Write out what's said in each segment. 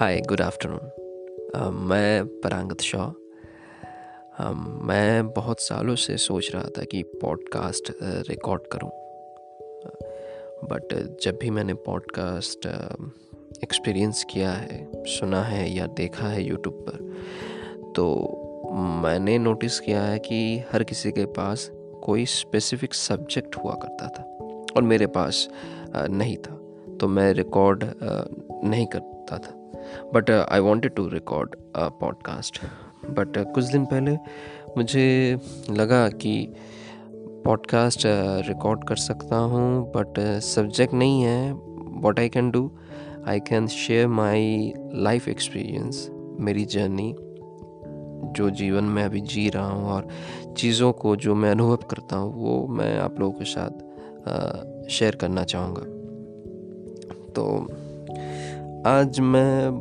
Hi good afternoon मैं Parangat Shah um, मैं बहुत सालों से सोच रहा था कि पॉडकास्ट रिकॉर्ड uh, करूँ. बट uh, जब भी मैंने पॉडकास्ट एक्सपीरियंस uh, किया है सुना है या देखा है यूट्यूब पर तो मैंने नोटिस किया है कि हर किसी के पास कोई स्पेसिफिक सब्जेक्ट हुआ करता था और मेरे पास नहीं था. तो मैं रिकॉर्ड नहीं करता था. But I wanted to record podcast but कुछ दिन पहले मुझे लगा कि पॉडकास्ट रिकॉर्ड uh, कर सकता हूँ बट सब्जेक्ट uh, नहीं है। What I can do I can share my life experience मेरी जर्नी जो जीवन में अभी जी रहा हूँ और चीज़ों को जो मैं अनुभव करता हूँ वो मैं आप लोगों के साथ शेयर uh, करना चाहूँगा। तो आज मैं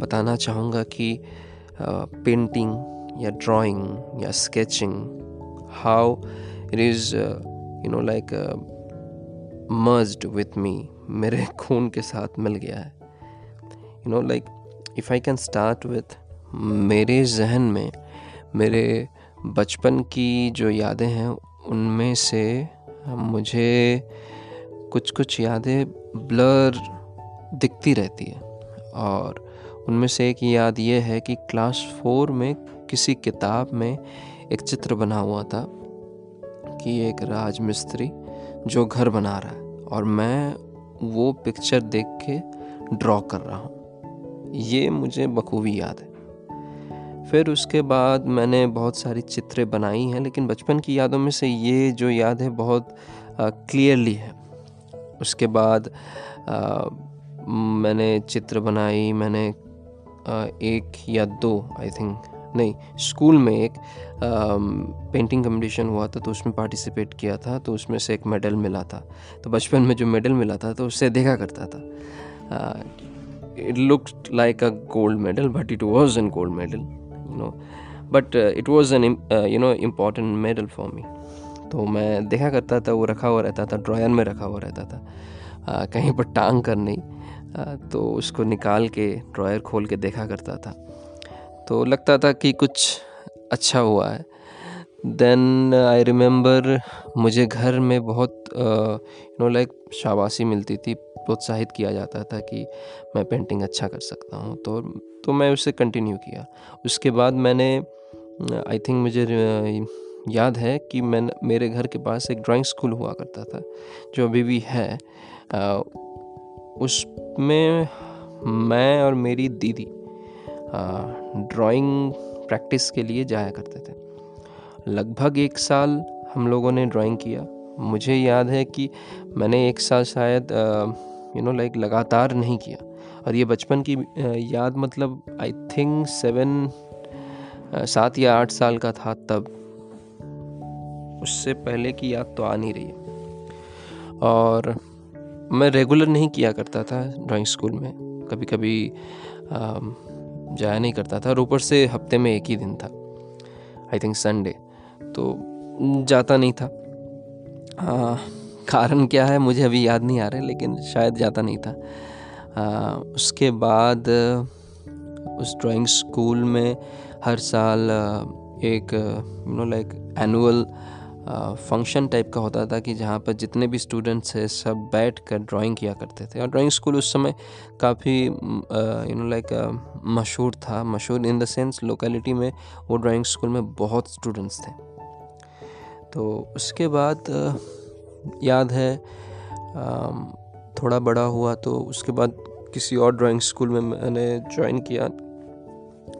बताना चाहूँगा कि पेंटिंग या ड्राइंग या sketching how it is you know like merged with me मेरे खून के साथ मिल गया है। You know like if I can start with मेरे जहन में, मेरे बचपन की जो यादें हैं, उनमें से मुझे कुछ कुछ यादें ब्लर दिखती रहती है। और उनमें से एक याद ये है कि क्लास फोर में किसी किताब में एक चित्र बना हुआ था कि एक राजमिस्त्री जो घर बना रहा है और मैं वो पिक्चर देख के ड्रॉ कर रहा हूँ। ये मुझे बखूबी याद है। फिर उसके बाद मैंने बहुत सारी चित्रें बनाई हैं लेकिन बचपन की यादों में से ये जो याद है बहुत क्लियरली है। उसके बाद आ, मैंने चित्र बनाई मैंने एक या दो आई थिंक नहीं स्कूल में एक पेंटिंग कंपटीशन हुआ था तो उसमें पार्टिसिपेट किया था तो उसमें से एक मेडल मिला था। तो बचपन में जो मेडल मिला था तो उससे देखा करता था। It look like a gold medal but it was an gold medal you know but it was an you know important medal for me तो मैं देखा करता था वो रखा हुआ रहता था ड्रायर में रखा हुआ रहता था। uh, कहीं पर टांग कर नहीं। तो उसको निकाल के ड्रॉयर खोल के देखा करता था। तो लगता था कि कुछ अच्छा हुआ है। देन आई रिमेंबर मुझे घर में बहुत यू नो लाइक शाबाशी मिलती थी। प्रोत्साहित किया जाता था कि मैं पेंटिंग अच्छा कर सकता हूँ। तो तो मैं उसे कंटिन्यू किया। उसके बाद मैंने आई थिंक मुझे याद है कि मैं मेरे घर के पास एक ड्राइंग स्कूल हुआ करता था, जो अभी भी है। उसमें मैं और मेरी दीदी ड्राइंग प्रैक्टिस के लिए जाया करते थे। लगभग एक साल हम लोगों ने ड्राइंग किया। मुझे याद है कि मैंने एक साल शायद यू नो लाइक लगातार नहीं किया। और ये बचपन की याद मतलब आई थिंक सेवन सात या आठ साल का था तब। उससे पहले की याद तो आ नहीं रही और मैं रेगुलर नहीं किया करता था ड्राइंग स्कूल में। कभी कभी जाया नहीं करता था और ऊपर से हफ़्ते में एक ही दिन था। आई थिंक संडे तो जाता नहीं था। आ, कारण क्या है मुझे अभी याद नहीं आ रहा है लेकिन शायद जाता नहीं था। आ, उसके बाद उस ड्राइंग स्कूल में हर साल एक you know like annual function type का होता था कि जहाँ पर जितने भी स्टूडेंट्स हैं, सब बैठ कर ड्राइंग किया करते थे। और ड्राइंग स्कूल उस समय काफ़ी यू नो लाइक मशहूर था। मशहूर इन द सेंस लोकेलिटी में वो ड्राइंग स्कूल में बहुत स्टूडेंट्स थे। तो उसके बाद याद है थोड़ा बड़ा हुआ तो उसके बाद किसी और ड्राइंग स्कूल में मैंने ज्वाइन किया।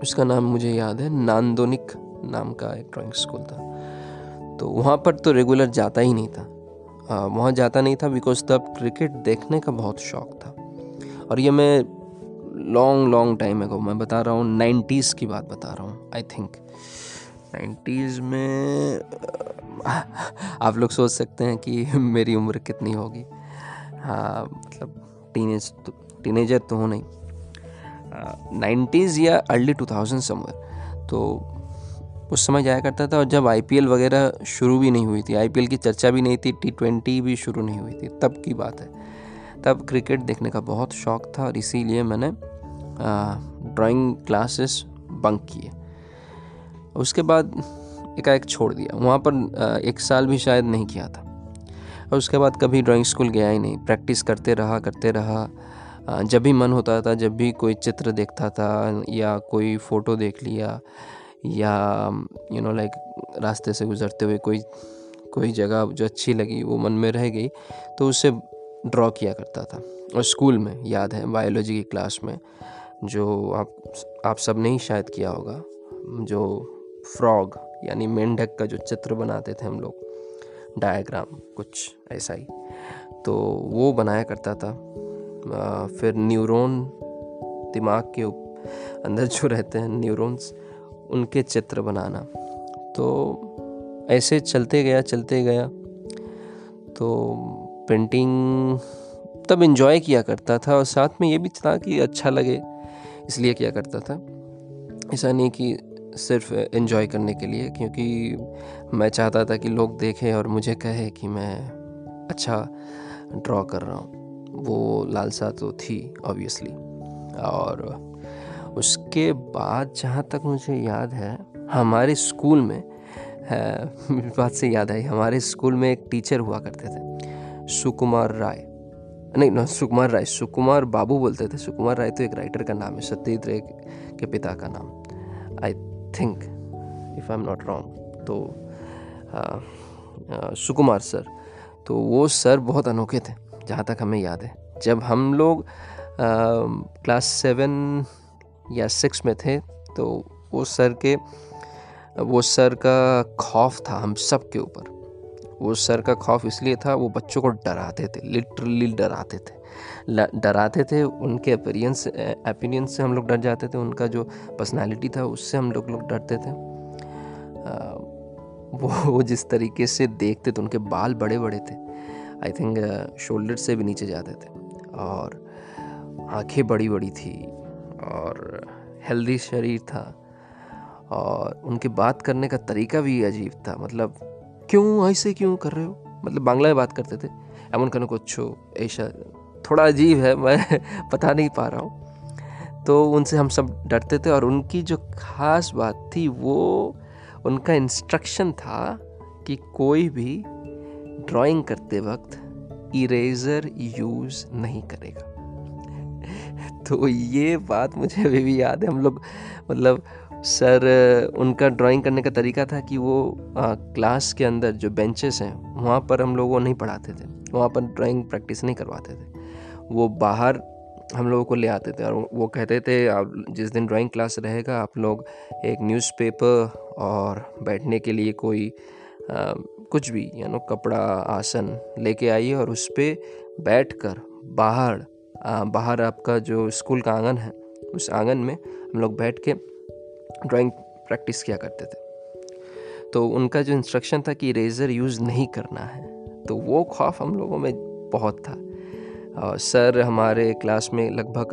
उसका नाम मुझे याद है, नांदोनिक नाम का एक ड्राइंग स्कूल था। तो वहाँ पर तो रेगुलर जाता ही नहीं था। वहाँ जाता नहीं था बिकॉज़ तब क्रिकेट देखने का बहुत शौक था। और ये मैं लॉन्ग लॉन्ग टाइम है मैं बता रहा हूँ नाइन्टीज़ की बात बता रहा हूँ आई थिंक नाइन्टीज़ में, आप लोग सोच सकते हैं कि मेरी उम्र कितनी होगी। हाँ मतलब टीनेज तो टीनेजर तो हूँ नहीं। नाइन्टीज़ या अर्ली टू थाउज़ेंड समर तो उस समय जाया करता था और जब आईपीएल वगैरह शुरू भी नहीं हुई थी आईपीएल की चर्चा भी नहीं थी टी भी शुरू नहीं हुई थी, तब की बात है। तब क्रिकेट देखने का बहुत शौक़ था और इसीलिए मैंने ड्राइंग क्लासेस बंक किए। उसके बाद एकाएक छोड़ दिया। वहाँ पर एक साल भी शायद नहीं किया था। और उसके बाद कभी ड्राइंग स्कूल गया ही नहीं। प्रैक्टिस करते रहा करते रहा। जब भी मन होता था, जब भी कोई चित्र देखता था या कोई फ़ोटो देख लिया या यू नो लाइक रास्ते से गुज़रते हुए कोई कोई जगह जो अच्छी लगी वो मन में रह गई तो उसे ड्रॉ किया करता था। और स्कूल में याद है बायोलॉजी की क्लास में जो आप आप सबने ही शायद किया होगा जो फ्रॉग यानी मेंढक का जो चित्र बनाते थे हम लोग डायग्राम कुछ ऐसा ही तो वो बनाया करता था। आ, फिर न्यूरॉन दिमाग के अंदर जो रहते हैं न्यूरॉन्स उनके चित्र बनाना। तो ऐसे चलते गया चलते गया। तो पेंटिंग तब इन्जॉय किया करता था और साथ में ये भी था कि अच्छा लगे, इसलिए किया करता था। ऐसा नहीं कि सिर्फ़ इन्जॉय करने के लिए, क्योंकि मैं चाहता था कि लोग देखें और मुझे कहे कि मैं अच्छा ड्रॉ कर रहा हूँ। वो लालसा तो थी ऑब्वियसली और उसके बाद जहाँ तक मुझे याद है, हमारे स्कूल में बात से याद आई, हमारे स्कूल में एक टीचर हुआ करते थे, सुकुमार राय। नहीं, ना, सुकुमार राय, सुकुमार बाबू बोलते थे। सुकुमार राय तो एक राइटर का नाम है, सत्यजीत रे के पिता का नाम। I think if I am not wrong तो सुकुमार सर तो वो सर बहुत अनोखे थे, जहाँ तक हमें याद है। जब हम लोग क्लास सेवन या सिक्स में थे तो वो सर के, वो सर का खौफ था हम सब के ऊपर। वो सर का खौफ इसलिए था, वो बच्चों को डराते थे लिटरली डराते थे। डराते थे, उनके अपीरियंस अपीनियंस से हम लोग डर जाते थे, उनका जो पर्सनालिटी था, उससे हम लोग लोग डरते थे। वो जिस तरीके से देखते थे, उनके बाल बड़े बड़े थे आई थिंक शोल्डर से भी नीचे जाते थे, और आँखें बड़ी बड़ी थी और हेल्दी शरीर था। और उनके बात करने का तरीका भी अजीब था। मतलब क्यों? ऐसे क्यों कर रहे हो? मतलब बांग्ला में बात करते थे। एमन कनो कुछ ऐसा थोड़ा अजीब है, मैं पता नहीं पा रहा हूँ। तो उनसे हम सब डरते थे और उनकी जो ख़ास बात थी, वो उनका इंस्ट्रक्शन था कि कोई भी ड्राइंग करते वक्त इरेज़र यूज़ नहीं करेगा। तो ये बात मुझे अभी भी याद है। हम लोग मतलब सर उनका ड्राइंग करने का तरीका था कि वो आ, क्लास के अंदर जो बेंचेस हैं वहाँ पर हम लोग वो नहीं पढ़ाते थे। वहाँ पर ड्राइंग प्रैक्टिस नहीं करवाते थे। वो बाहर हम लोगों को ले आते थे और वो कहते थे आप जिस दिन ड्राइंग क्लास रहेगा आप लोग एक न्यूज़पेपर और बैठने के लिए कोई आ, कुछ भी या नो कपड़ा आसन लेके आइए और उस पर बैठ कर बाहर बाहर आपका जो स्कूल का आँगन है, उस आँगन में हम लोग बैठ के ड्राइंग प्रैक्टिस किया करते थे। तो उनका जो इंस्ट्रक्शन था कि इरेज़र यूज़ नहीं करना है तो वो खौफ हम लोगों में बहुत था। और सर हमारे क्लास में लगभग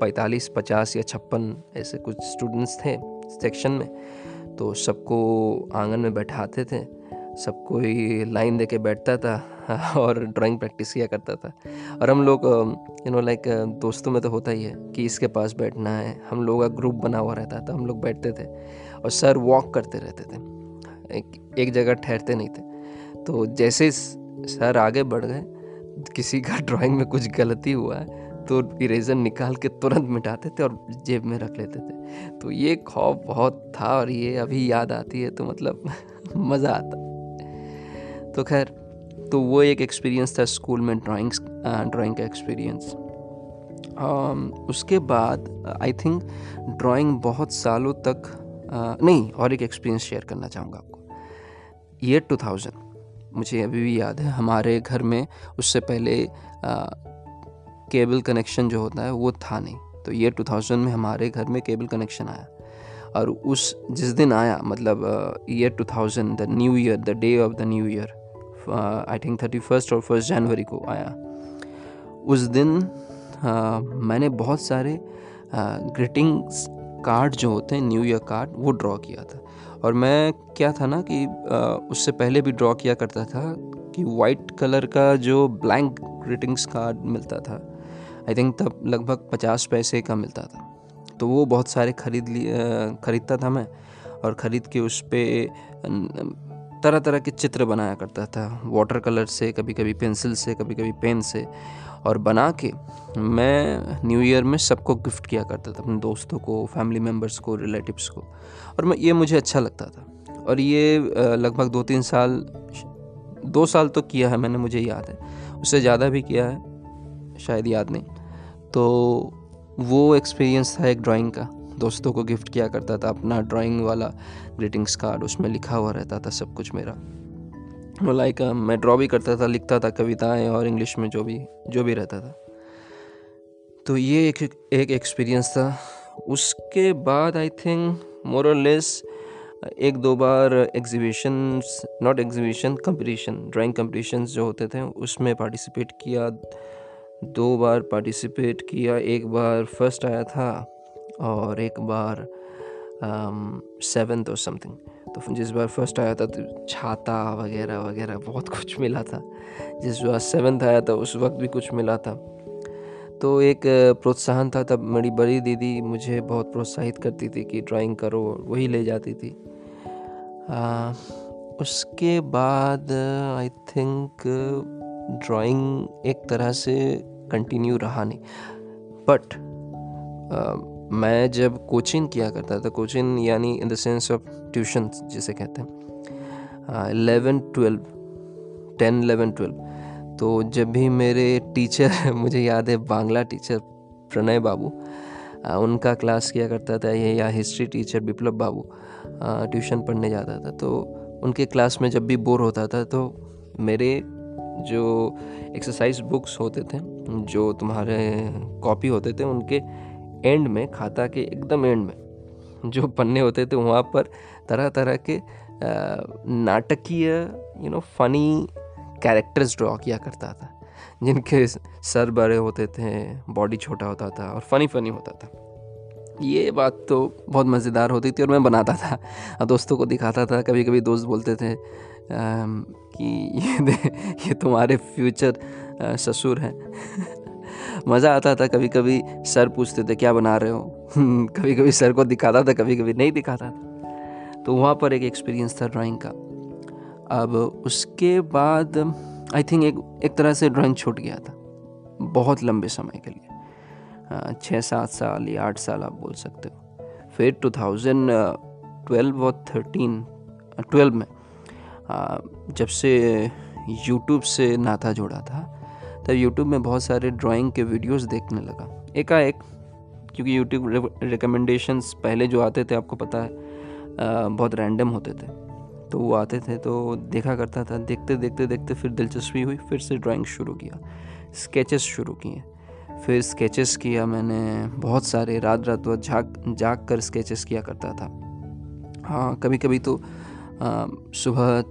पैंतालीस, पचास या छप्पन ऐसे कुछ स्टूडेंट्स थे सेक्शन में तो सबको आँगन में बैठाते थे। सब कोई लाइन दे के बैठता था और ड्राइंग प्रैक्टिस किया करता था। और हम लोग यू नो लाइक दोस्तों में तो होता ही है कि इसके पास बैठना है। हम लोग का ग्रुप बना हुआ रहता था हम लोग बैठते थे और सर वॉक करते रहते थे। एक, एक जगह ठहरते नहीं थे। तो जैसे सर आगे बढ़ गए किसी का ड्राइंग में कुछ गलती हुआ है तो इरेजर निकाल के तुरंत मिटाते थे और जेब में रख लेते थे। तो ये खौफ बहुत था और ये अभी याद आती है तो मतलब मज़ा आता तो खैर तो वो एक एक्सपीरियंस था स्कूल में ड्राइंग ड्राइंग का एक्सपीरियंस um, उसके बाद आई थिंक ड्राइंग बहुत सालों तक uh, नहीं और एक एक्सपीरियंस शेयर करना चाहूँगा आपको. ईयर टू थाउज़ेंड मुझे अभी भी याद है हमारे घर में उससे पहले आ, केबल कनेक्शन जो होता है वो था नहीं. तो ईयर 2000 में हमारे घर में केबल कनेक्शन आया. और उस जिस दिन आया मतलब year 2000 the new year the day of the new year I think thirty first और फ़र्स्ट जनवरी को आया। उस दिन आ, मैंने बहुत सारे ग्रीटिंग्स कार्ड जो होते हैं न्यू ईयर कार्ड वो ड्रॉ किया था। और मैं क्या था ना कि उससे पहले भी ड्रॉ किया करता था कि वाइट कलर का जो ब्लैंक ग्रीटिंग्स कार्ड मिलता था आई थिंक तब लगभग पचास पैसे का मिलता था। तो वो बहुत सारे खरीद लिए ख़रीदता था मैं और ख़रीद के उस पर तरह तरह के चित्र बनाया करता था। वाटर कलर से कभी कभी पेंसिल से कभी कभी पेन से। और बना के मैं न्यू ईयर में सबको गिफ्ट किया करता था, अपने दोस्तों को फैमिली मेंबर्स को रिलेटिव्स को। और मैं, ये मुझे अच्छा लगता था। और ये लगभग दो तीन साल, दो साल तो किया है मैंने, मुझे याद है। उससे ज़्यादा भी किया है, शायद याद नहीं। तो वो एक्सपीरियंस था एक ड्राइंग का। दोस्तों को गिफ्ट किया करता था अपना ड्राइंग वाला ग्रीटिंग्स कार्ड, उसमें लिखा हुआ रहता था सब कुछ मेरा। लाइक मैं ड्रॉ भी करता था, लिखता था कविताएँ और इंग्लिश में जो भी जो भी रहता था। तो ये एक एक एक्सपीरियंस था। उसके बाद आई थिंक मोर और लेस एक दो बार exhibition not exhibition competition drawing competition जो होते थे, उसमें पार्टिसिपेट किया। दो बार पार्टिसिपेट किया। एक बार फ़र्स्ट आया था। और एक बार सेवन्थ और समथिंग तो जिस बार फ़र्स्ट आया था तो छाता वगैरह वगैरह बहुत कुछ मिला था। जिस बार सेवन्थ आया था उस वक्त भी कुछ मिला था। तो एक प्रोत्साहन था तब मेरी बड़ी दीदी मुझे बहुत प्रोत्साहित करती थी कि ड्राइंग करो वही ले जाती थी। आ, उसके बाद आई थिंक ड्राइंग एक तरह से कंटिन्यू रहा नहीं। बट मैं जब कोचिंग किया करता था कोचिंग यानी in the sense of tuition जिसे कहते हैं eleven twelve ten eleven twelve तो जब भी मेरे टीचर मुझे याद है बांग्ला टीचर प्रणय बाबू उनका क्लास किया करता था, ये history teacher Biplab Babu tuition पढ़ने जाता था तो उनके क्लास में जब भी बोर होता था तो मेरे जो एक्सरसाइज बुक्स होते थे, जो तुम्हारे कॉपी होते थे, उनके एंड में खाता के एकदम एंड में जो पन्ने होते थे वहाँ पर तरह तरह के नाटकीय you know funny characters draw किया करता था जिनके सर बड़े होते थे बॉडी छोटा होता था और फनी फनी होता था। ये बात तो बहुत मज़ेदार होती थी और मैं बनाता था और दोस्तों को दिखाता था। कभी कभी दोस्त बोलते थे आ, कि ये ये तुम्हारे फ्यूचर ससुर हैं। मज़ा आता था कभी कभी सर पूछते थे, क्या बना रहे हो? कभी कभी सर को दिखाता था कभी कभी नहीं दिखाता था। तो वहाँ पर एक एक्सपीरियंस था ड्राइंग का। अब उसके बाद आई थिंक एक एक तरह से ड्राइंग छूट गया था, बहुत लंबे समय के लिए। छः, सात साल या आठ साल आप बोल सकते हो। फिर टू थाउज़ेंड ट्वेल्व और थर्टीन ट्वेल्व में जब से यूट्यूब से नाता जोड़ा था तब यूट्यूब में बहुत सारे ड्राइंग के वीडियोस देखने लगा। एकाएक क्योंकि यूट्यूब रिकमेंडेशंस पहले जो आते थे आपको पता है बहुत रैंडम होते थे। तो वो आते थे तो देखा करता था। देखते देखते देखते फिर दिलचस्पी हुई फिर से ड्राइंग शुरू किया। स्केचेस शुरू किए। फिर स्केचेस किया मैंने बहुत सारे। रात रात वक्त झाग जाग कर स्केचेस किया करता था। हाँ कभी कभी तो आ, सुबह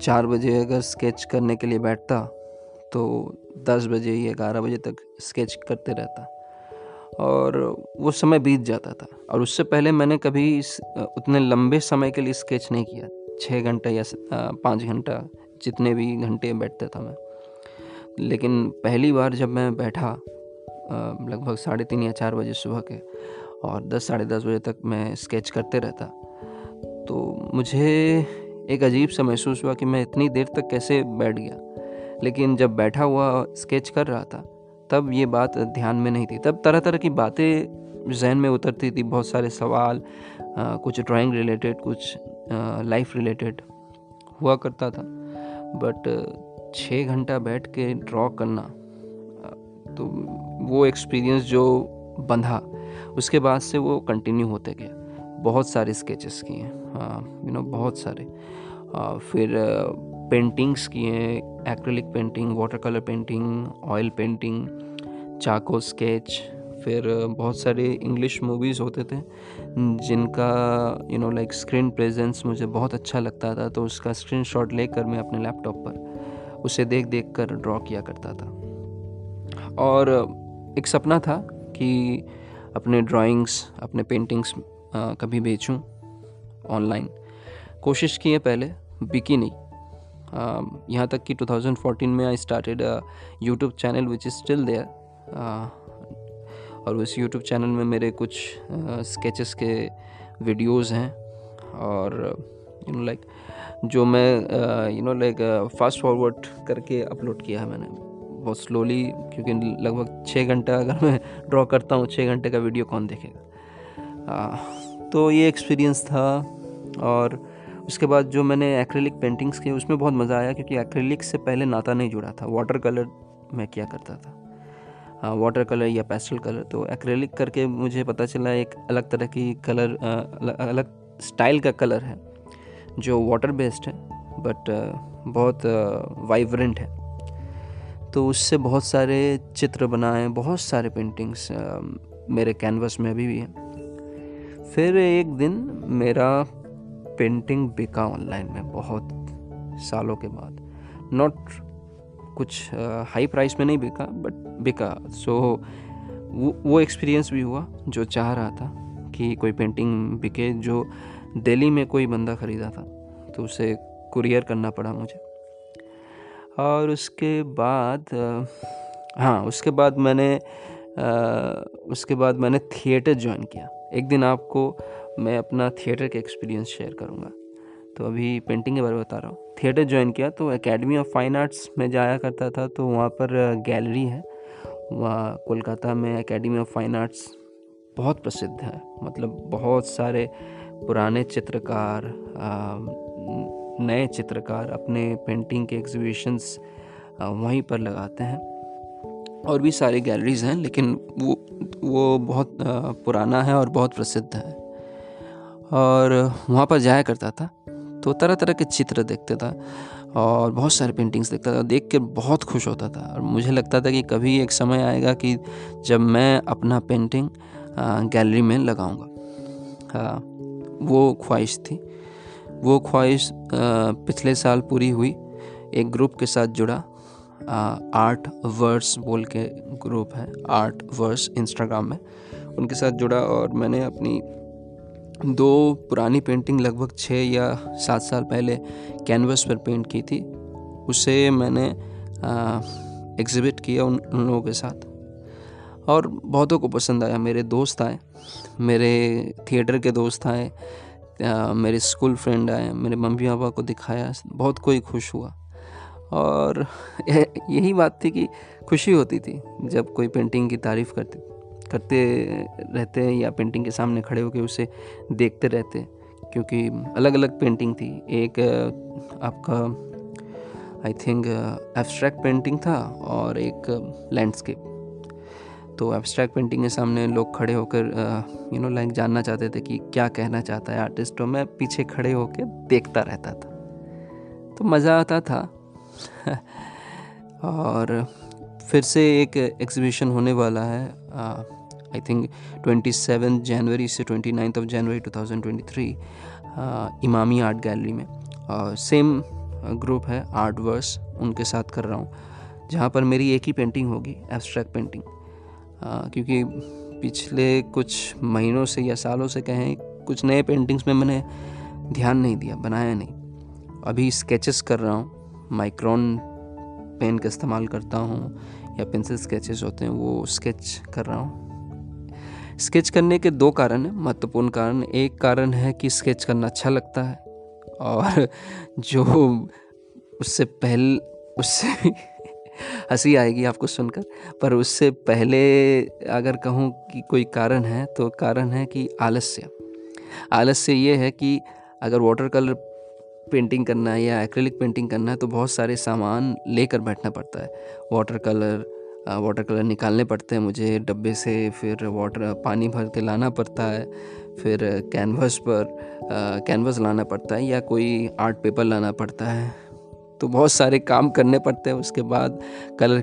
चार बजे अगर स्केच करने के लिए बैठता तो दस बजे या ग्यारह बजे तक स्केच करते रहता। और वो समय बीत जाता था। और उससे पहले मैंने कभी उतने लंबे समय के लिए स्केच नहीं किया। छः घंटा या पाँच घंटा जितने भी घंटे बैठता था मैं। लेकिन पहली बार जब मैं बैठा लगभग साढ़े तीन या चार बजे सुबह के, और दस, साढ़े दस बजे तक मैं स्केच करते रहता तो मुझे एक अजीब सा महसूस हुआ कि मैं इतनी देर तक कैसे बैठ गया। लेकिन जब बैठा हुआ स्केच कर रहा था तब ये बात ध्यान में नहीं थी। तब तरह तरह की बातें जहन में उतरती थी बहुत सारे सवाल आ, कुछ ड्राइंग रिलेटेड कुछ लाइफ रिलेटेड हुआ करता था। बट छः घंटा बैठ के ड्रॉ करना तो वो एक्सपीरियंस जो बंधा उसके बाद से वो कंटिन्यू होते गया। बहुत सारे स्केचेस किए यू नो बहुत सारे। आ, फिर पेंटिंग्स किए हैं acrylic painting water colour painting oil painting charcoal sketch फिर बहुत सारे इंग्लिश मूवीज़ होते थे, जिनका you know like screen presence मुझे बहुत अच्छा लगता था तो उसका स्क्रीन शॉट लेकर मैं अपने लैपटॉप पर उसे देख देख कर ड्रॉ किया करता था। और एक सपना था कि अपने ड्राइंग्स अपने पेंटिंग्स कभी बेचूं ऑनलाइन कोशिश की है पहले, बिकी नहीं। यहाँ तक कि 2014 में I started YouTube channel which is still there और उस यूट्यूब चैनल में मेरे कुछ स्केचेस के वीडियोस हैं। और यू नो लाइक जो मैं you know like fast forward करके अपलोड किया है मैंने। बहुत स्लोली क्योंकि लगभग छः घंटा अगर मैं ड्रॉ करता हूँ छः घंटे का वीडियो कौन देखेगा? आ, तो ये एक्सपीरियंस था। और उसके बाद जो मैंने एक्रेलिक पेंटिंग्स की, उसमें बहुत मज़ा आया क्योंकि एक्रेलिक से पहले नाता नहीं जुड़ा था। वाटर कलर मैं किया करता था। वाटर कलर या पेस्टल कलर तो एक्रेलिक करके मुझे पता चला एक अलग तरह की कलर अलग स्टाइल का कलर है, जो वाटर बेस्ड है बट बहुत वाइब्रेंट है। तो उससे बहुत सारे चित्र बनाए, बहुत सारे पेंटिंग्स मेरे कैनवस में अभी भी हैं। फिर एक दिन मेरा पेंटिंग बिका ऑनलाइन में बहुत सालों के बाद। नॉट कुछ हाई प्राइस में नहीं बिका बट बिका। सो वो वो एक्सपीरियंस भी हुआ जो चाह रहा था कि कोई पेंटिंग बिके जो दिल्ली में कोई बंदा ख़रीदा था तो उसे कुरियर करना पड़ा मुझे। और उसके बाद हाँ उसके बाद मैंने आ, उसके बाद मैंने थिएटर ज्वाइन किया। एक दिन आपको मैं अपना थिएटर का एक्सपीरियंस शेयर करूँगा। तो अभी पेंटिंग के बारे में बता रहा हूँ। थिएटर ज्वाइन किया तो एकेडमी ऑफ़ फाइन आर्ट्स में जाया करता था तो वहाँ पर गैलरी है। वहाँ कोलकाता में एकेडमी ऑफ़ फाइन आर्ट्स बहुत प्रसिद्ध है। मतलब बहुत सारे पुराने चित्रकार नए चित्रकार अपने पेंटिंग के एग्जीबिशंस वहीं पर लगाते हैं। और भी सारी गैलरीज हैं, लेकिन वो वो बहुत पुराना है और बहुत प्रसिद्ध है। और वहाँ पर जाया करता था। तो तरह तरह के चित्र देखते था और बहुत सारे पेंटिंग्स देखता था। देख के बहुत खुश होता था और मुझे लगता था कि कभी एक समय आएगा कि जब मैं अपना पेंटिंग गैलरी में लगाऊँगा। वो ख्वाहिश थी। वो ख्वाहिश पिछले साल पूरी हुई। एक ग्रुप के साथ जुड़ा। आर्ट वर्स बोल के ग्रुप है। आर्ट वर्स इंस्टाग्राम में उनके साथ जुड़ा और मैंने अपनी दो पुरानी पेंटिंग लगभग छः या सात साल पहले कैनवस पर पेंट की थी। उसे मैंने एग्ज़िबिट किया उन, उन लोगों के साथ। और बहुतों को पसंद आया। मेरे दोस्त आए मेरे थिएटर के दोस्त आए मेरे स्कूल फ्रेंड आए मेरे मम्मी पापा को दिखाया। बहुत कोई खुश हुआ। और यही बात थी कि खुशी होती थी जब कोई पेंटिंग की तारीफ़ करते। करते रहते हैं या पेंटिंग के सामने खड़े होकर उसे देखते रहते क्योंकि अलग अलग पेंटिंग थी। एक आपका आई थिंक एब्स्ट्रैक्ट पेंटिंग था और एक लैंडस्केप तो एब्स्ट्रैक्ट पेंटिंग के सामने लोग खड़े होकर यू नो लाइक जानना चाहते थे कि क्या कहना चाहता है आर्टिस्ट तो मैं पीछे खड़े होकर देखता रहता था। तो मज़ा आता था। और फिर से एक एग्जीबिशन होने वाला है I think twenty seven January से twenty ninth of January two thousand twenty three Emami art gallery में सेम ग्रुप है आर्ट वर्स उनके साथ कर रहा हूँ, जहाँ पर मेरी एक ही पेंटिंग होगी एब्स्ट्रैक्ट पेंटिंग क्योंकि पिछले कुछ महीनों से या सालों से कहें, कुछ नए पेंटिंग्स में मैंने ध्यान नहीं दिया, बनाया नहीं। अभी स्केचेस कर रहा हूँ माइक्रोन पेन का इस्तेमाल करता हूँ, या पेंसिल स्केचेस होते हैं, वो स्केच कर रहा हूँ। स्केच करने के दो कारण हैं। महत्वपूर्ण कारण, एक कारण है कि स्केच करना अच्छा लगता है। और जो उससे पहले, उससे हँसी आएगी आपको सुनकर, पर उससे पहले अगर कहूँ कि कोई कारण है तो कारण है कि आलस्य। आलस्य ये है कि अगर वाटर कलर पेंटिंग करना है या एक्रेलिक पेंटिंग करना है तो बहुत सारे सामान लेकर बैठना पड़ता है। वाटर कलर वाटर कलर निकालने पड़ते हैं मुझे, डब्बे से फिर वाटर पानी भर के लाना पड़ता है, फिर कैनवस पर कैनवस लाना पड़ता है या कोई आर्ट पेपर लाना पड़ता है। तो बहुत सारे काम करने पड़ते हैं, उसके बाद कलर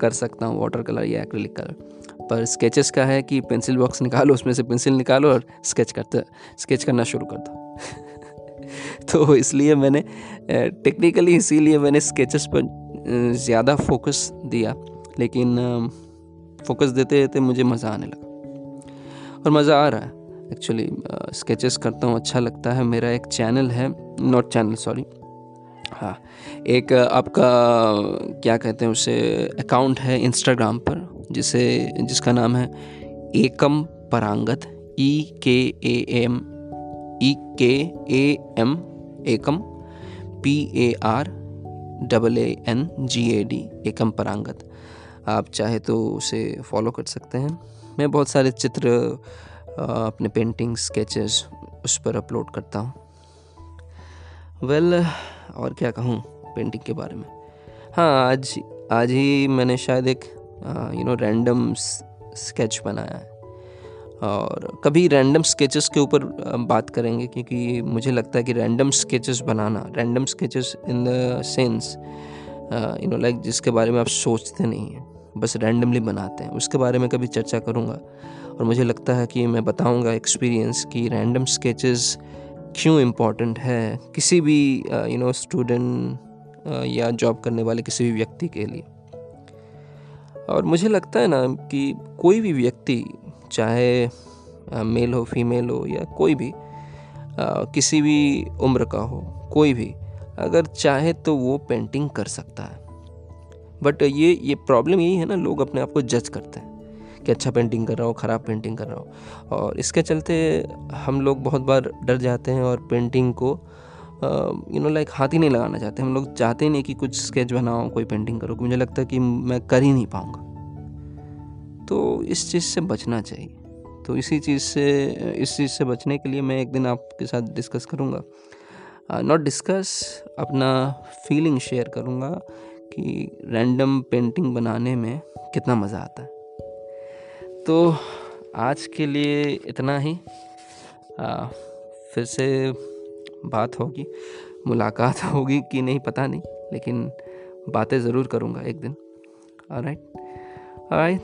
कर सकता हूँ वाटर कलर या एक्रेलिक कलर पर स्केचेस का है कि पेंसिल बॉक्स निकालो, उसमें से पेंसिल निकालो और स्केच करते स्केच करना शुरू कर दो। तो इसलिए मैंने टेक्निकली इसीलिए मैंने स्केचेस पर ज़्यादा फोकस दिया। लेकिन फोकस देते देते मुझे मज़ा आने लगा। और मज़ा आ रहा है। एक्चुअली स्केचेस करता हूँ अच्छा लगता है। मेरा एक चैनल है नॉट चैनल सॉरी हाँ एक आपका, क्या कहते हैं उसे अकाउंट है इंस्टाग्राम पर, जिसे, जिसका नाम है एकम परांगत ई के A M E K A M Ekam P A R double A N G A D Ekam Parangat. आप चाहे तो उसे फॉलो कर सकते हैं। मैं बहुत सारे चित्र अपने पेंटिंग स्केचेस उस पर अपलोड करता हूँ। वेल well, और क्या कहूँ पेंटिंग के बारे में? हाँ आज आज ही मैंने शायद एक यू नो रैंडम स्केच बनाया है। और कभी रैंडम स्केचेस के ऊपर बात करेंगे क्योंकि मुझे लगता है कि random sketches banana random sketches in the sense you know like जिसके बारे में आप सोचते नहीं हैं। बस रैंडमली बनाते हैं। उसके बारे में कभी चर्चा करूँगा। और मुझे लगता है कि मैं बताऊँगा एक्सपीरियंस कि रैंडम स्केचेस क्यों इम्पोर्टेंट है किसी भी यू नो स्टूडेंट या जॉब करने वाले किसी भी व्यक्ति के लिए। और मुझे लगता है ना कि कोई भी व्यक्ति, चाहे मेल हो फीमेल हो, या कोई भी किसी भी उम्र का हो, कोई भी, अगर चाहे तो वो पेंटिंग कर सकता है। बट ये ये प्रॉब्लम यही है ना, लोग अपने आप को जज करते हैं कि अच्छा पेंटिंग कर रहा हो, ख़राब पेंटिंग कर रहा हो। और इसके चलते हम लोग बहुत बार डर जाते हैं और पेंटिंग को यू नो लाइक हाथ ही नहीं लगाना चाहते। हम लोग चाहते नहीं कि कुछ स्केच बनाओ कोई पेंटिंग करो मुझे लगता है कि मैं कर ही नहीं पाऊँगा। तो इस चीज़ से बचना चाहिए। तो इसी चीज़ से, इस चीज़ से बचने के लिए मैं एक दिन आपके साथ डिस्कस करूँगा। नॉट डिस्कस अपना फीलिंग शेयर करूँगा। कि रैंडम पेंटिंग बनाने में कितना मज़ा आता है। तो आज के लिए इतना ही। आ, फिर से बात होगी मुलाकात होगी कि नहीं पता नहीं लेकिन बातें ज़रूर करूँगा एक दिन। Right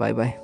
bye bye